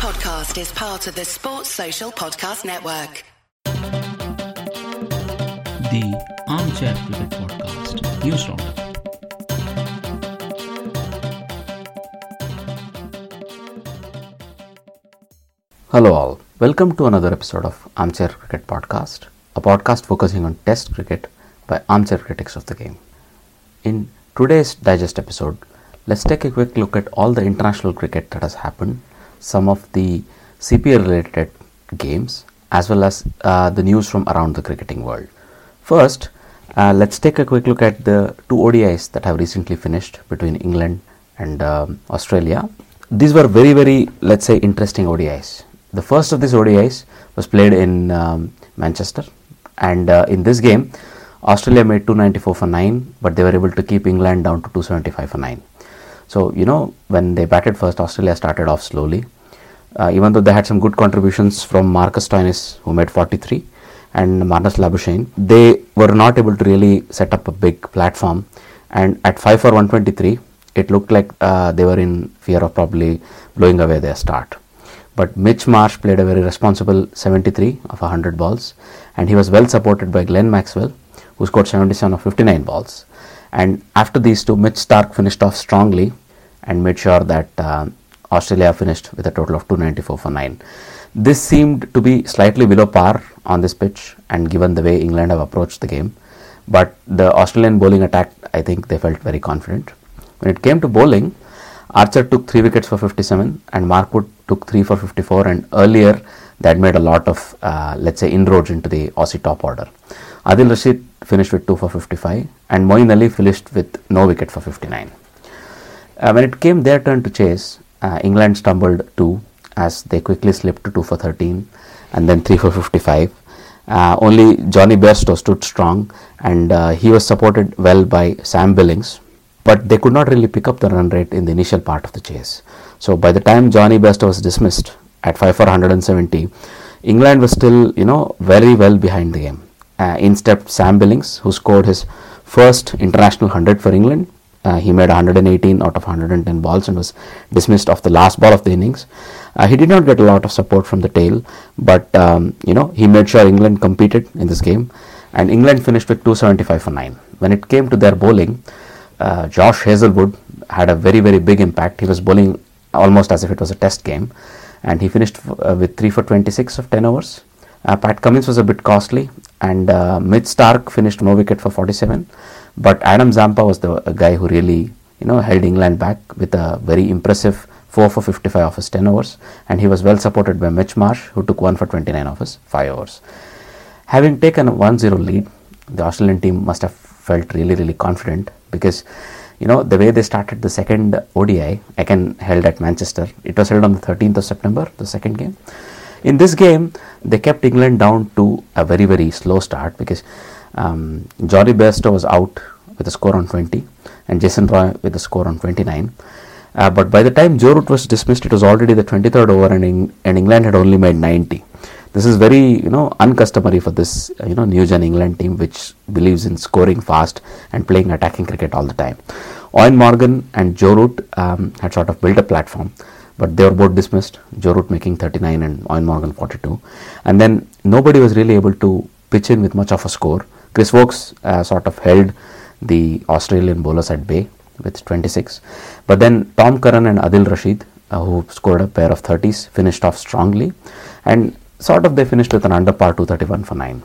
podcast is part of the Sports Social Podcast Network. The Armchair Cricket Podcast News Roundup. Hello, all. Welcome to another episode of Armchair Cricket Podcast, a podcast focusing on Test cricket by armchair critics of the game. In today's digest episode, let's take a quick look at all the international cricket that has happened, some of the CPL related games, as well as uh, the news from around the cricketing world. First, uh, let's take a quick look at the two ODIs that have recently finished between England and um, Australia. These were very, very, let's say, interesting ODIs. The first of these ODIs was played in um, Manchester, and uh, in this game, Australia made 294 for 9, but they were able to keep England down to 275 for 9. So, you know, when they batted first, Australia started off slowly. Uh, even though they had some good contributions from Marcus Stoinis, who made 43, and Marnus Labuschagne, they were not able to really set up a big platform. And at 5 for 123, it looked like uh, they were in fear of probably blowing away their start. But Mitch Marsh played a very responsible 73 of 100 balls, and he was well supported by Glenn Maxwell, who scored 77 of 59 balls. And after these two, Mitch Starc finished off strongly and made sure that uh, Australia finished with a total of 294 for 9. This seemed to be slightly below par on this pitch, and given the way England have approached the game, but the Australian bowling attack, I think they felt very confident. When it came to bowling, Archer took 3 wickets for 57 and Mark Wood took 3 for 54 and earlier that made a lot of uh, let's say inroads into the Aussie top order. Adil Rashid finished with 2 for 55 and Moeen Ali finished with no wicket for 59. Uh, when it came their turn to chase, uh, England stumbled too as they quickly slipped to 2 for 13 and then 3 for 55. Uh, only Jonny Bairstow stood strong and uh, he was supported well by Sam Billings, but they could not really pick up the run rate in the initial part of the chase. So by the time Jonny Bairstow was dismissed at 5 for 170, England was still, you know, very well behind the game. Uh, in stepped Sam Billings, who scored his first international 100 for England. Uh, he made 118 out of 110 balls and was dismissed off the last ball of the innings. Uh, he did not get a lot of support from the tail, but um, you know he made sure England competed in this game, and England finished with 275 for nine. When it came to their bowling, uh, Josh Hazlewood had a very very big impact. He was bowling almost as if it was a test game, and he finished f- uh, with three for 26 of 10 overs. Uh, Pat Cummins was a bit costly, and uh, Mitch Starc finished no wicket for 47. But Adam Zampa was the guy who really, you know, held England back with a very impressive 4 for 55 of his 10 overs, and he was well supported by Mitch Marsh, who took 1 for 29 of his 5 overs. Having taken a 1-0 lead, the Australian team must have felt really, really confident because you know the way they started the second ODI again held at Manchester. It was held on the 13th of September, the second game. In this game, they kept England down to a very very slow start because um, Jonny Bairstow was out with a score on 20 and Jason Roy with a score on 29. Uh, but by the time Joe Root was dismissed, it was already the 23rd over, and, and England had only made 90. This is very, you know, uncustomary for this, uh, you know, New Gen England team, which believes in scoring fast and playing attacking cricket all the time. Eoin Morgan and Joe Root um, had sort of built a platform, but they were both dismissed. Joe Root making 39 and Eoin Morgan 42, and then nobody was really able to pitch in with much of a score. Chris Woakes uh, sort of held the Australian bowlers at bay with 26. But then Tom Curran and Adil Rashid, uh, who scored a pair of 30s, finished off strongly. And sort of they finished with an under par 231 for 9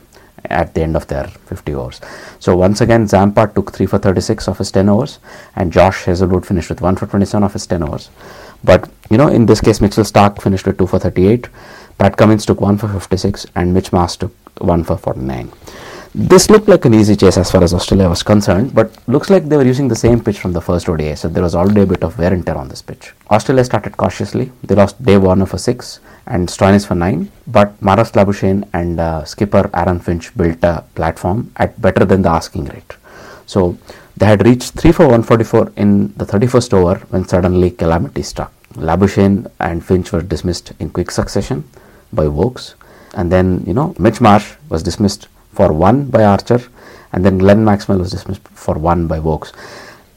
at the end of their 50 overs. So once again, Zampa took 3 for 36 of his 10 overs, and Josh Hazlewood finished with 1 for 27 of his 10 overs. But, you know, in this case, Mitchell Starc finished with 2 for 38, Pat Cummins took 1 for 56, and Mitch Marsh took 1 for 49. This looked like an easy chase as far as Australia was concerned, but looks like they were using the same pitch from the first ODI, so there was already a bit of wear and tear on this pitch. Australia started cautiously. They lost Dave Warner for 6 and Stoinis for 9, but Marnus Labuschagne and uh, skipper Aaron Finch built a platform at better than the asking rate. So they had reached 3 for 144 in the 31st over when suddenly calamity struck. Labuschagne and Finch were dismissed in quick succession by Woakes, and then you know Mitch Marsh was dismissed for one by Archer, and then Glenn Maxwell was dismissed for one by Woakes.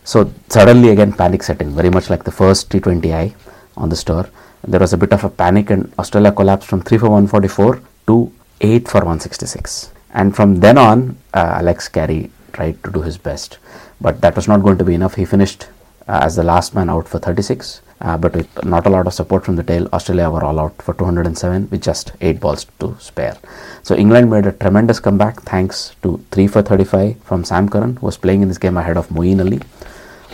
So suddenly again panic set in, very much like the first T20I on the tour. there was a bit of a panic and Australia collapsed from 3 for 144 to 8 for 166. And from then on, uh, Alex Carey tried to do his best. But that was not going to be enough. He finished uh, as the last man out for 36. Uh, but with not a lot of support from the tail, Australia were all out for 207 with just 8 balls to spare. So England made a tremendous comeback thanks to 3 for 35 from Sam Curran, who was playing in this game ahead of Moeen Ali.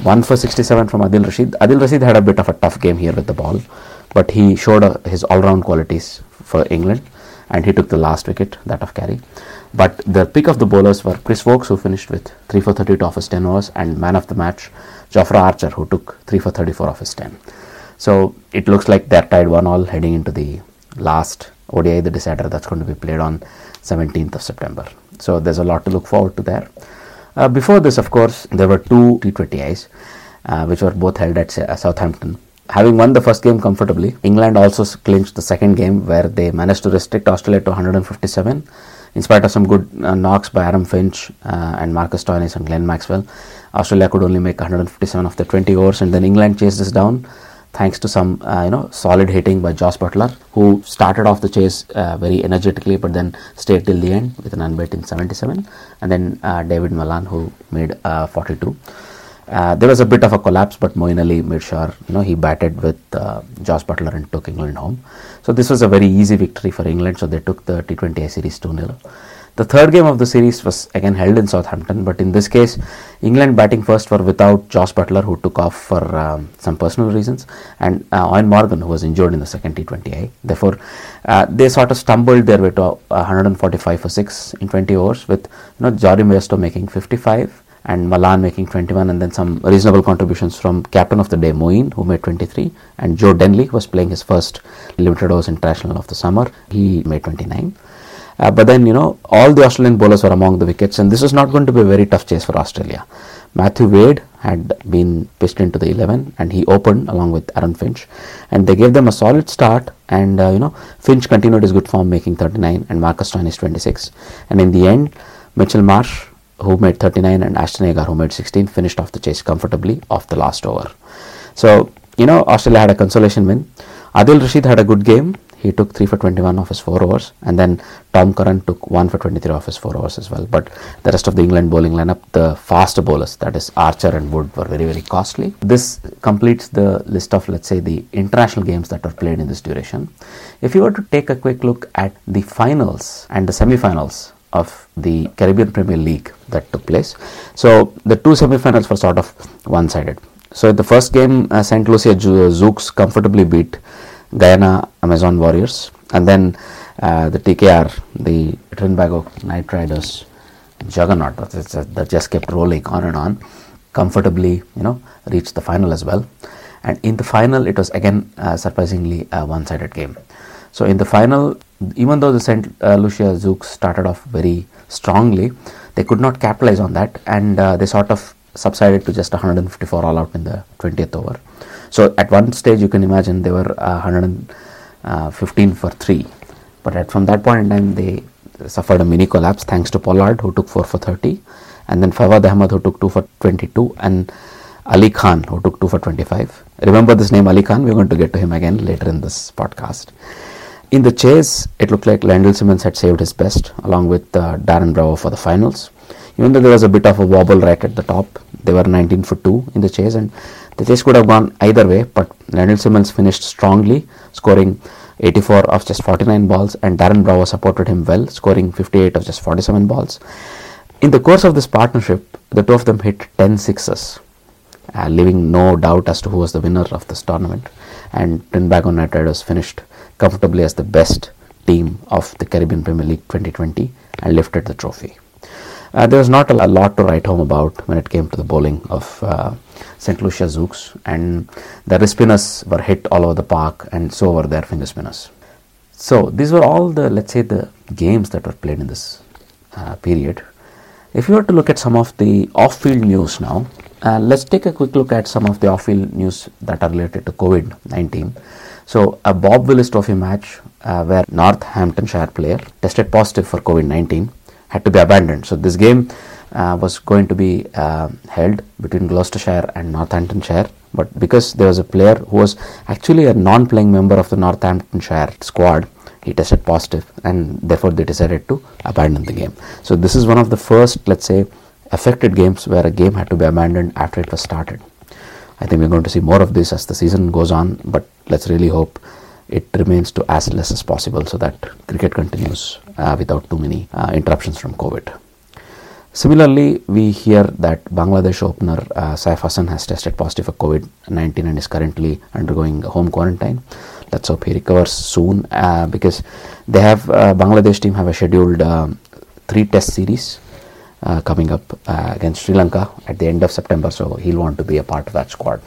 1 for 67 from Adil Rashid. Adil Rashid had a bit of a tough game here with the ball, but he showed uh, his all round qualities for England and he took the last wicket, that of Carey. But the pick of the bowlers were Chris Woakes, who finished with 3 for 32 off his 10 overs, and man of the match, Jofra Archer, who took 3 for 34 off his 10. So it looks like they're tied 1 all heading into the last ODI, the decider that's going to be played on 17th of September. So there's a lot to look forward to there. Uh, before this, of course, there were two T20Is, uh, which were both held at uh, Southampton. Having won the first game comfortably, England also clinched the second game where they managed to restrict Australia to 157 in spite of some good uh, knocks by Adam Finch uh, and Marcus Stoinis and Glenn Maxwell. Australia could only make 157 of the 20 overs, and then England chased this down thanks to some uh, you know solid hitting by Jos Buttler, who started off the chase uh, very energetically, but then stayed till the end with an unbeaten 77, and then uh, David Malan, who made uh, 42. Uh, there was a bit of a collapse, but Moeen Ali made sure you know he batted with uh, Jos Buttler and took England home. So this was a very easy victory for England. So they took the T20I series 2 0. The third game of the series was again held in Southampton, but in this case, England batting first were without Jos Buttler, who took off for um, some personal reasons, and uh, Eoin Morgan, who was injured in the second T20I. Therefore, uh, they sort of stumbled their way to 145 for 6 in 20 overs, with you know Jory Bairstow making 55 and Malan making 21 and then some reasonable contributions from captain of the day Moeen who made 23 and Joe Denley was playing his first limited overs international of the summer. He made 29 uh, but then you know all the Australian bowlers were among the wickets. And this was not going to be a very tough chase for Australia. Matthew Wade had been pitched into the 11 and he opened along with Aaron Finch. And they gave them a solid start. And uh, you know Finch continued his good form making 39 and Marcus Stoinis 26 and in the end Mitchell Marsh who made 39 and Ashton Agar who made 16 finished off the chase comfortably off the last over. So, you know, Australia had a consolation win. Adil Rashid had a good game. He took 3 for 21 off his 4 overs and then Tom Curran took 1 for 23 off his 4 overs as well. But the rest of the England bowling lineup, the faster bowlers, that is Archer and Wood, were very, very costly. This completes the list of, let's say, the international games that were played in this duration. If you were to take a quick look at the finals and the semi finals of the Caribbean Premier League that took place. So the two semi-finals were sort of one-sided. So in the first game, uh, St. Lucia Zouks comfortably beat Guyana Amazon Warriors, and then uh, the TKR, the Trinbago Knight Riders juggernaut that just kept rolling on and on, comfortably, you know, reached the final as well. And in the final, it was again uh, surprisingly a one-sided game. So in the final, even though the St. Uh, Lucia Zouks started off very strongly, they could not capitalize on that and uh, they sort of subsided to just 154 all out in the 20th over. So at one stage, you can imagine they were uh, 115 for 3. But at, from that point in time, they suffered a mini collapse thanks to Pollard, who took 4 for 30, and then Fawad Ahmad, who took 2 for 22, and Ali Khan, who took 2 for 25. Remember this name, Ali Khan? We're going to get to him again later in this podcast. In the chase, it looked like Lendl Simmons had saved his best along with uh, Darren Bravo for the finals. Even though there was a bit of a wobble right at the top, they were 19 for 2 in the chase and the chase could have gone either way, but Lendl Simmons finished strongly, scoring 84 of just 49 balls, and Darren Bravo supported him well, scoring 58 of just 47 balls. In the course of this partnership, the two of them hit 10 sixes, uh, leaving no doubt as to who was the winner of this tournament. And Trinbago Knight Riders finished comfortably as the best team of the Caribbean Premier League 2020 and lifted the trophy. Uh, there was not a, lot to write home about when it came to the bowling of uh, St. Lucia Zouks, and the wrist spinners were hit all over the park, and so were their finger spinners. So, these were all the, let's say, the games that were played in this uh, period. If you were to look at some of the off field news now, uh, let's take a quick look at some of the off field news that are related to COVID 19. So, a Bob Willis Trophy match uh, where Northamptonshire player tested positive for COVID 19 had to be abandoned. So, this game uh, was going to be uh, held between Gloucestershire and Northamptonshire, But because there was a player who was actually a non-playing member of the Northamptonshire squad, he tested positive, and therefore they decided to abandon the game. So this is one of the first, let's say, affected games where a game had to be abandoned after it was started. I think we're going to see more of this as the season goes on, but let's really hope it remains to as less as possible so that cricket continues uh, without too many uh, interruptions from COVID. Similarly, we hear that Bangladesh opener uh, Saif Hasan has tested positive for COVID 19 and is currently undergoing home quarantine. Let's hope he recovers soon uh, because they have uh, Bangladesh team have a scheduled um, three test series uh, coming up uh, against Sri Lanka at the end of September, so he'll want to be a part of that squad.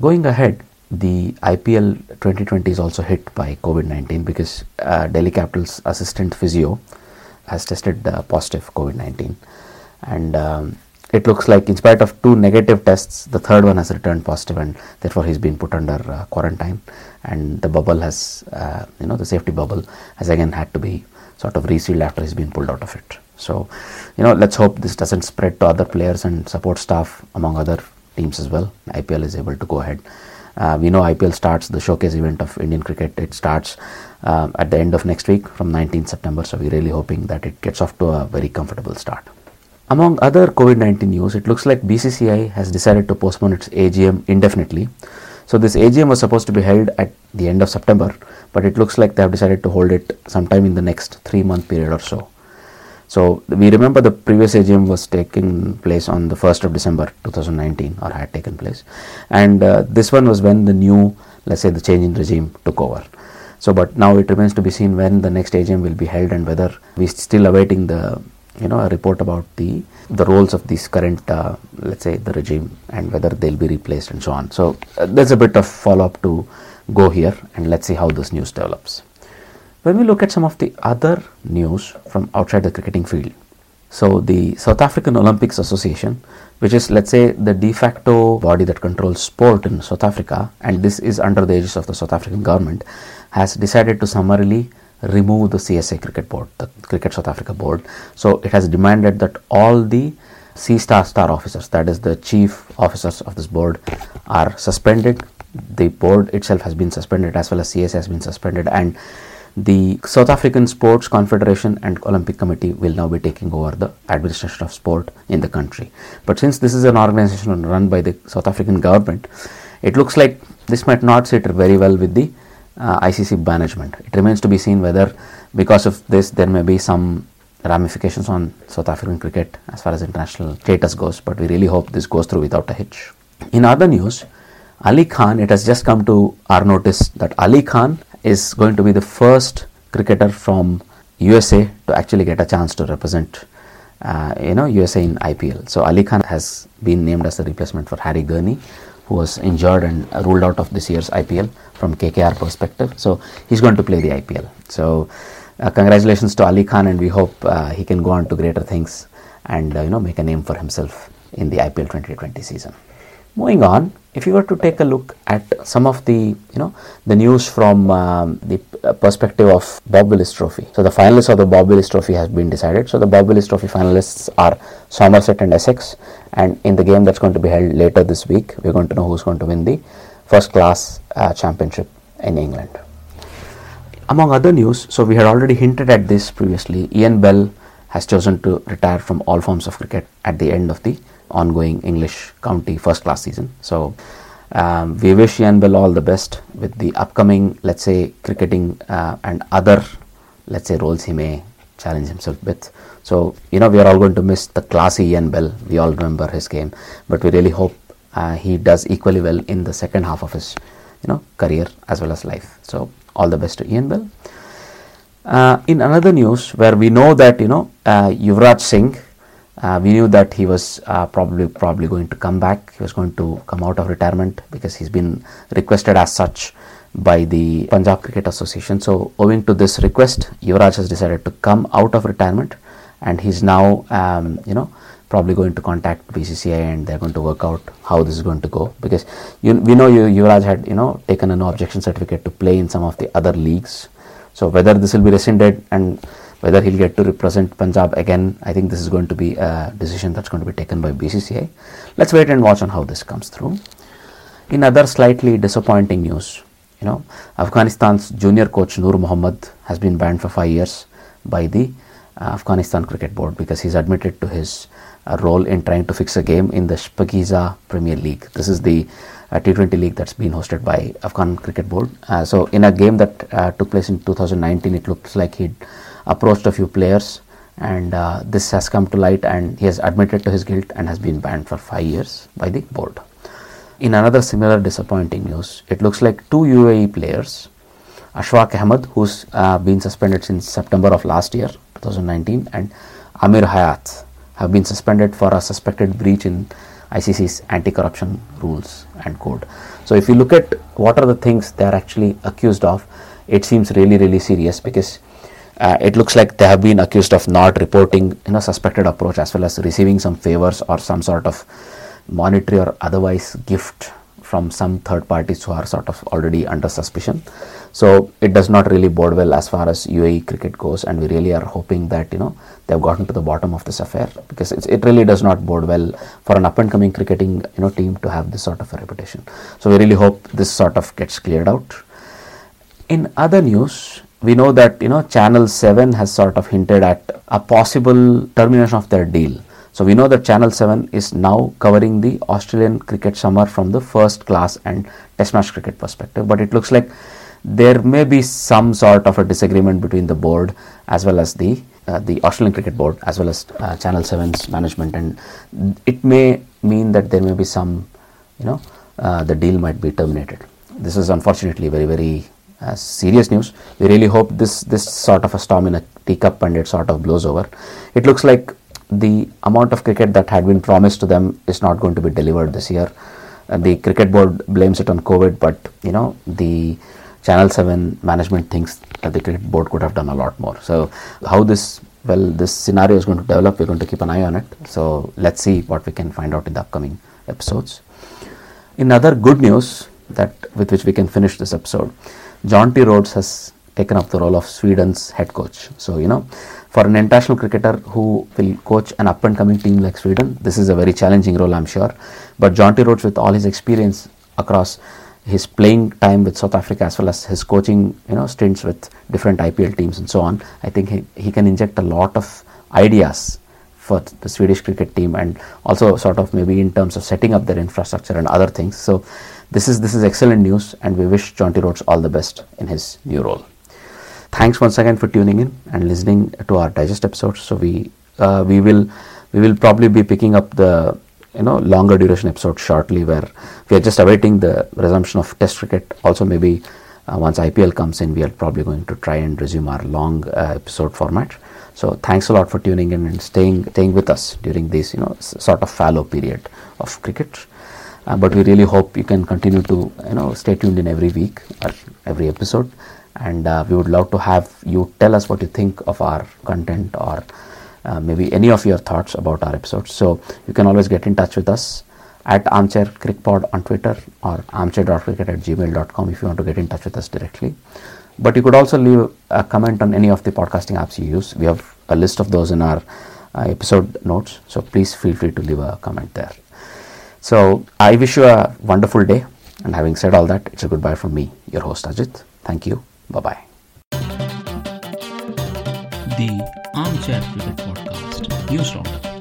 Going ahead, the IPL 2020 is also hit by COVID 19 because uh, Delhi Capitals assistant physio has tested uh, positive COVID 19. And um, it looks like, in spite of two negative tests, the third one has returned positive, and therefore he's been put under uh, quarantine. And the bubble has, uh, you know, the safety bubble has again had to be sort of resealed after he's been pulled out of it. So, you know, let's hope this doesn't spread to other players and support staff among other teams as well. IPL is able to go ahead. Uh, we know IPL starts the showcase event of Indian cricket. It starts um, at the end of next week from 19th September. So we're really hoping that it gets off to a very comfortable start. Among other COVID 19 news, it looks like BCCI has decided to postpone its AGM indefinitely. So this AGM was supposed to be held at the end of September, but it looks like they have decided to hold it sometime in the next three month period or so. So we remember the previous AGM was taking place on the 1st of December 2019 or had taken place. And uh, this one was when the new, let's say the change in regime took over. So but now it remains to be seen when the next AGM will be held and whether we still awaiting the, you know, a report about the, the roles of this current, uh, let's say the regime and whether they'll be replaced and so on. So uh, there's a bit of follow up to go here and let's see how this news develops. When we look at some of the other news from outside the cricketing field, so the South African Olympics Association, which is let's say the de facto body that controls sport in South Africa, and this is under the aegis of the South African government, has decided to summarily remove the CSA cricket board, the Cricket South Africa board. So it has demanded that all the C star star officers, that is the chief officers of this board, are suspended. The board itself has been suspended as well as CSA has been suspended and the South African Sports Confederation and Olympic Committee will now be taking over the administration of sport in the country. But since this is an organization run by the South African government, it looks like this might not sit very well with the uh, ICC management. It remains to be seen whether, because of this, there may be some ramifications on South African cricket as far as international status goes. But we really hope this goes through without a hitch. In other news, Ali Khan, it has just come to our notice that Ali Khan is going to be the first cricketer from USA to actually get a chance to represent uh, you know USA in IPL. So Ali Khan has been named as the replacement for Harry Gurney, who was injured and ruled out of this year's IPL from KKR perspective. So he's going to play the IPL. So uh, congratulations to Ali Khan, and we hope uh, he can go on to greater things and uh, you know make a name for himself in the IPL 2020 season. Moving on, if you were to take a look at some of the you know the news from um, the perspective of Bob Willis Trophy. So the finalists of the Bob Willis Trophy has been decided. So the Bob Willis Trophy finalists are Somerset and Essex, and in the game that's going to be held later this week, we're going to know who's going to win the first class uh, championship in England. Among other news, so we had already hinted at this previously. Ian Bell has chosen to retire from all forms of cricket at the end of the ongoing English county first class season. So um, we wish Ian Bell all the best with the upcoming, let's say, cricketing uh, and other, let's say, roles he may challenge himself with. So, you know, we are all going to miss the classy Ian Bell. We all remember his game, but we really hope uh, he does equally well in the second half of his, you know, career as well as life. So, all the best to Ian Bell. Uh, in another news, where we know that you know uh, Yuvraj Singh uh, we knew that he was uh, probably probably going to come back. He was going to come out of retirement because he's been requested as such by the Punjab Cricket Association. So, owing to this request, Yuvraj has decided to come out of retirement, and he's now, um, you know, probably going to contact BCCI and they're going to work out how this is going to go because you, we know you, Yuvraj had, you know, taken a no objection certificate to play in some of the other leagues. So, whether this will be rescinded and whether he'll get to represent Punjab again, I think this is going to be a decision that's going to be taken by BCCI. Let's wait and watch on how this comes through. In other slightly disappointing news, you know, Afghanistan's junior coach Noor Mohammad has been banned for five years by the uh, Afghanistan Cricket Board because he's admitted to his uh, role in trying to fix a game in the Shpageeza Premier League. This is the uh, T20 league that's been hosted by Afghan Cricket Board. Uh, so, in a game that uh, took place in 2019, it looks like he approached a few players, and uh, this has come to light, and he has admitted to his guilt and has been banned for five years by the board. In another similar disappointing news, it looks like two UAE players, Ashfaq Ahmed, who's uh, been suspended since September of last year, 2019, and Amir Hayat, have been suspended for a suspected breach in ICC's anti-corruption rules and code. So if you look at what are the things they are actually accused of, it seems really really serious because uh, it looks like they have been accused of not reporting you know suspected approach as well as receiving some favors or some sort of monetary or otherwise gift from some third parties who are sort of already under suspicion. So it does not really bode well as far as UAE cricket goes, and we really are hoping that you know they have gotten to the bottom of this affair because it really does not bode well for an up and coming cricketing you know team to have this sort of a reputation. So we really hope this sort of gets cleared out. In other news, we know that you know Channel Seven has sort of hinted at a possible termination of their deal. So we know that Channel 7 is now covering the Australian cricket summer from the first class and test match cricket perspective, but it looks like there may be some sort of a disagreement between the board as well as the uh, the Australian Cricket Board as well as uh, Channel 7's management, and it may mean that there may be some, you know, uh, the deal might be terminated. This is unfortunately very very uh, serious news. We really hope this this sort of a storm in a teacup and it sort of blows over. It looks like the amount of cricket that had been promised to them is not going to be delivered this year. the cricket board blames it on COVID, but you know the Channel 7 management thinks that the cricket board could have done a lot more. So, how this well this scenario is going to develop, we're going to keep an eye on it. So, let's see what we can find out in the upcoming episodes. In other good news that with which we can finish this episode, Jonty Rhodes has taken up the role of Sweden's head coach. So, you know, for an international cricketer who will coach an up and coming team like Sweden, this is a very challenging role, I'm sure. But Jonty Rhodes, with all his experience across his playing time with South Africa as well as his coaching, you know, stints with different IPL teams and so on, I think he, he can inject a lot of ideas for the Swedish cricket team and also sort of maybe in terms of setting up their infrastructure and other things. So this is this is excellent news and we wish Jonty Rhodes all the best in his new role. Thanks once again for tuning in and listening to our digest episodes. So we uh, we will we will probably be picking up the you know longer duration episode shortly where we are just awaiting the resumption of test cricket also maybe uh, once IPL comes in we are probably going to try and resume our long uh, episode format so thanks a lot for tuning in and staying staying with us during this you know sort of fallow period of cricket uh, but we really hope you can continue to you know stay tuned in every week or every episode and uh, we would love to have you tell us what you think of our content or uh, maybe any of your thoughts about our episodes. So you can always get in touch with us at armchair crickpod on Twitter or armchair.cricket at gmail.com if you want to get in touch with us directly. But you could also leave a comment on any of the podcasting apps you use. We have a list of those in our uh, episode notes. So please feel free to leave a comment there. So I wish you a wonderful day. And having said all that, it's a goodbye from me, your host Ajit. Thank you. Bye bye. The Armchair Cricket Podcast News Roundup.